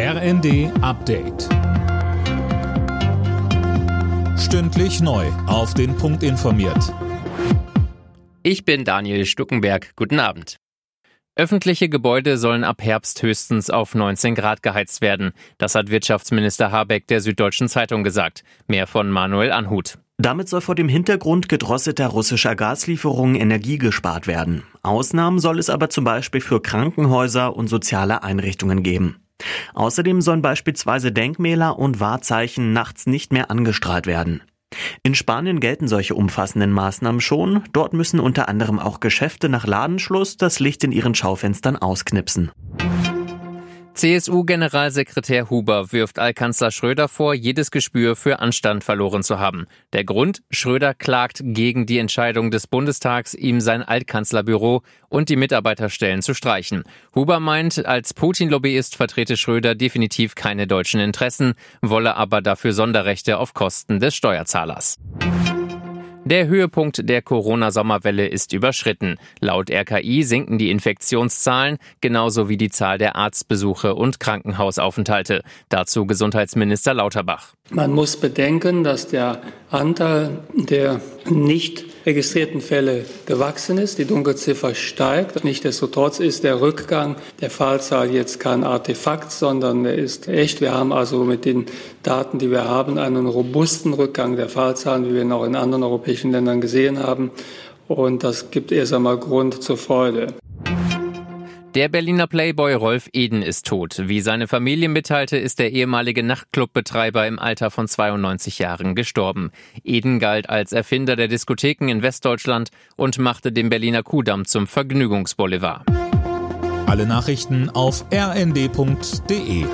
RND Update. Stündlich neu. Auf den Punkt informiert. Ich bin Daniel Stuckenberg. Guten Abend. Öffentliche Gebäude sollen ab Herbst höchstens auf 19 Grad geheizt werden. Das hat Wirtschaftsminister Habeck der Süddeutschen Zeitung gesagt. Mehr von Manuel Anhut. Damit soll vor dem Hintergrund gedrosselter russischer Gaslieferungen Energie gespart werden. Ausnahmen soll es aber zum Beispiel für Krankenhäuser und soziale Einrichtungen geben. Außerdem sollen beispielsweise Denkmäler und Wahrzeichen nachts nicht mehr angestrahlt werden. In Spanien gelten solche umfassenden Maßnahmen schon. Dort müssen unter anderem auch Geschäfte nach Ladenschluss das Licht in ihren Schaufenstern ausknipsen. CSU-Generalsekretär Huber wirft Altkanzler Schröder vor, jedes Gespür für Anstand verloren zu haben. Der Grund? Schröder klagt gegen die Entscheidung des Bundestags, ihm sein Altkanzlerbüro und die Mitarbeiterstellen zu streichen. Huber meint, als Putin-Lobbyist vertrete Schröder definitiv keine deutschen Interessen, wolle aber dafür Sonderrechte auf Kosten des Steuerzahlers. Der Höhepunkt der Corona-Sommerwelle ist überschritten. Laut RKI sinken die Infektionszahlen, genauso wie die Zahl der Arztbesuche und Krankenhausaufenthalte. Dazu Gesundheitsminister Lauterbach. Man muss bedenken, dass der Anteil der nicht registrierten Fälle gewachsen ist. Die Dunkelziffer steigt. Nichtsdestotrotz ist der Rückgang der Fallzahl jetzt kein Artefakt, sondern er ist echt. Wir haben also mit den Daten, die wir haben, einen robusten Rückgang der Fallzahlen, wie wir ihn auch in anderen europäischen Ländern gesehen haben. Und das gibt erst einmal Grund zur Freude. Der Berliner Playboy Rolf Eden ist tot. Wie seine Familie mitteilte, ist der ehemalige Nachtclubbetreiber im Alter von 92 Jahren gestorben. Eden galt als Erfinder der Diskotheken in Westdeutschland und machte den Berliner Kudamm zum Vergnügungsboulevard. Alle Nachrichten auf rnd.de